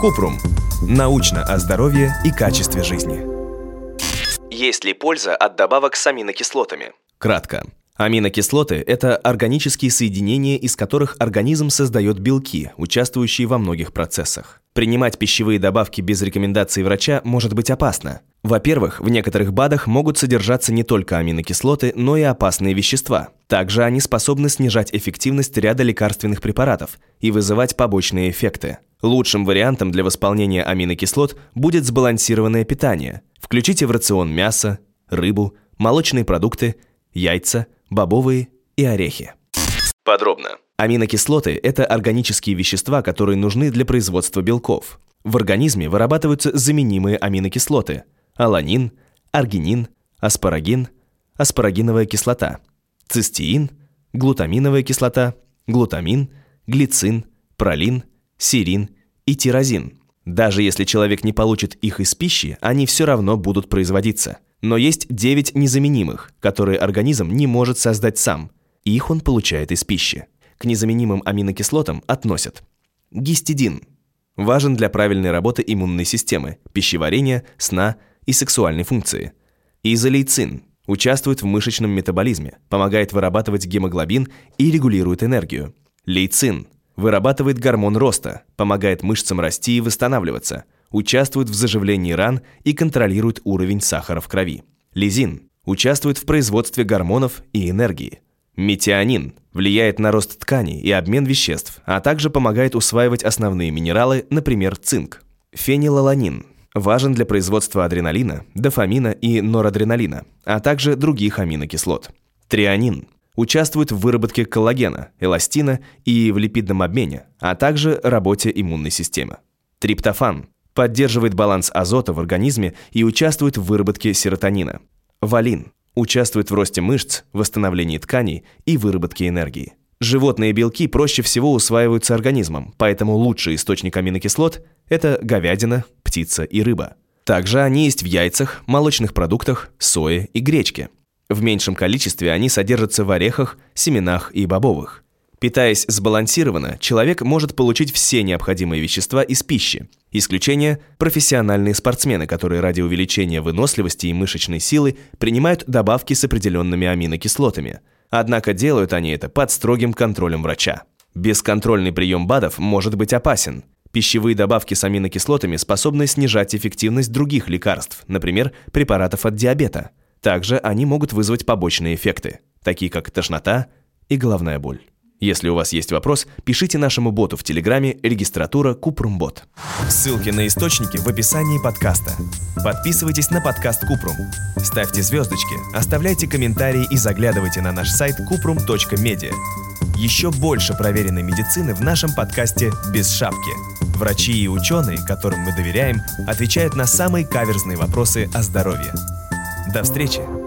Купрум. Научно о здоровье и качестве жизни. Есть ли польза от добавок с аминокислотами? Кратко. Аминокислоты – это органические соединения, из которых организм создает белки, участвующие во многих процессах. Принимать пищевые добавки без рекомендации врача может быть опасно. Во-первых, в некоторых БАДах могут содержаться не только аминокислоты, но и опасные вещества. Также они способны снижать эффективность ряда лекарственных препаратов и вызывать побочные эффекты. Лучшим вариантом для восполнения аминокислот будет сбалансированное питание. Включите в рацион мясо, рыбу, молочные продукты, яйца, бобовые и орехи. Подробно. Аминокислоты – это органические вещества, которые нужны для производства белков. В организме вырабатываются заменимые аминокислоты – аланин, аргинин, аспарагин, аспарагиновая кислота, цистеин, глутаминовая кислота, глутамин, глицин, пролин, серин и тирозин. Даже если человек не получит их из пищи, они все равно будут производиться. Но есть 9 незаменимых, которые организм не может создать сам. И их он получает из пищи. К незаменимым аминокислотам относят гистидин. Важен для правильной работы иммунной системы, пищеварения, сна и сексуальной функции. Изолейцин участвует в мышечном метаболизме, помогает вырабатывать гемоглобин и регулирует энергию. Лейцин вырабатывает гормон роста, помогает мышцам расти и восстанавливаться – участвует в заживлении ран и контролирует уровень сахара в крови. Лизин участвует в производстве гормонов и энергии. Метионин влияет на рост тканей и обмен веществ, а также помогает усваивать основные минералы, например, цинк. Фенилаланин важен для производства адреналина, дофамина и норадреналина, а также других аминокислот. Трианин участвует в выработке коллагена, эластина и в липидном обмене, а также работе иммунной системы. Триптофан поддерживает баланс азота в организме и участвует в выработке серотонина. Валин участвует в росте мышц, восстановлении тканей и выработке энергии. Животные белки проще всего усваиваются организмом, поэтому лучший источник аминокислот – это говядина, птица и рыба. Также они есть в яйцах, молочных продуктах, сое и гречке. В меньшем количестве они содержатся в орехах, семенах и бобовых. Питаясь сбалансированно, человек может получить все необходимые вещества из пищи. Исключение – профессиональные спортсмены, которые ради увеличения выносливости и мышечной силы принимают добавки с определенными аминокислотами. Однако делают они это под строгим контролем врача. Бесконтрольный прием БАДов может быть опасен. Пищевые добавки с аминокислотами способны снижать эффективность других лекарств, например, препаратов от диабета. Также они могут вызвать побочные эффекты, такие как тошнота и головная боль. Если у вас есть вопрос, пишите нашему боту в Телеграме регистратура Купрумбот. Ссылки на источники в описании подкаста. Подписывайтесь на подкаст Купрум. Ставьте звездочки, оставляйте комментарии и заглядывайте на наш сайт kuprum.media. Еще больше проверенной медицины в нашем подкасте «Без шапки». Врачи и ученые, которым мы доверяем, отвечают на самые каверзные вопросы о здоровье. До встречи!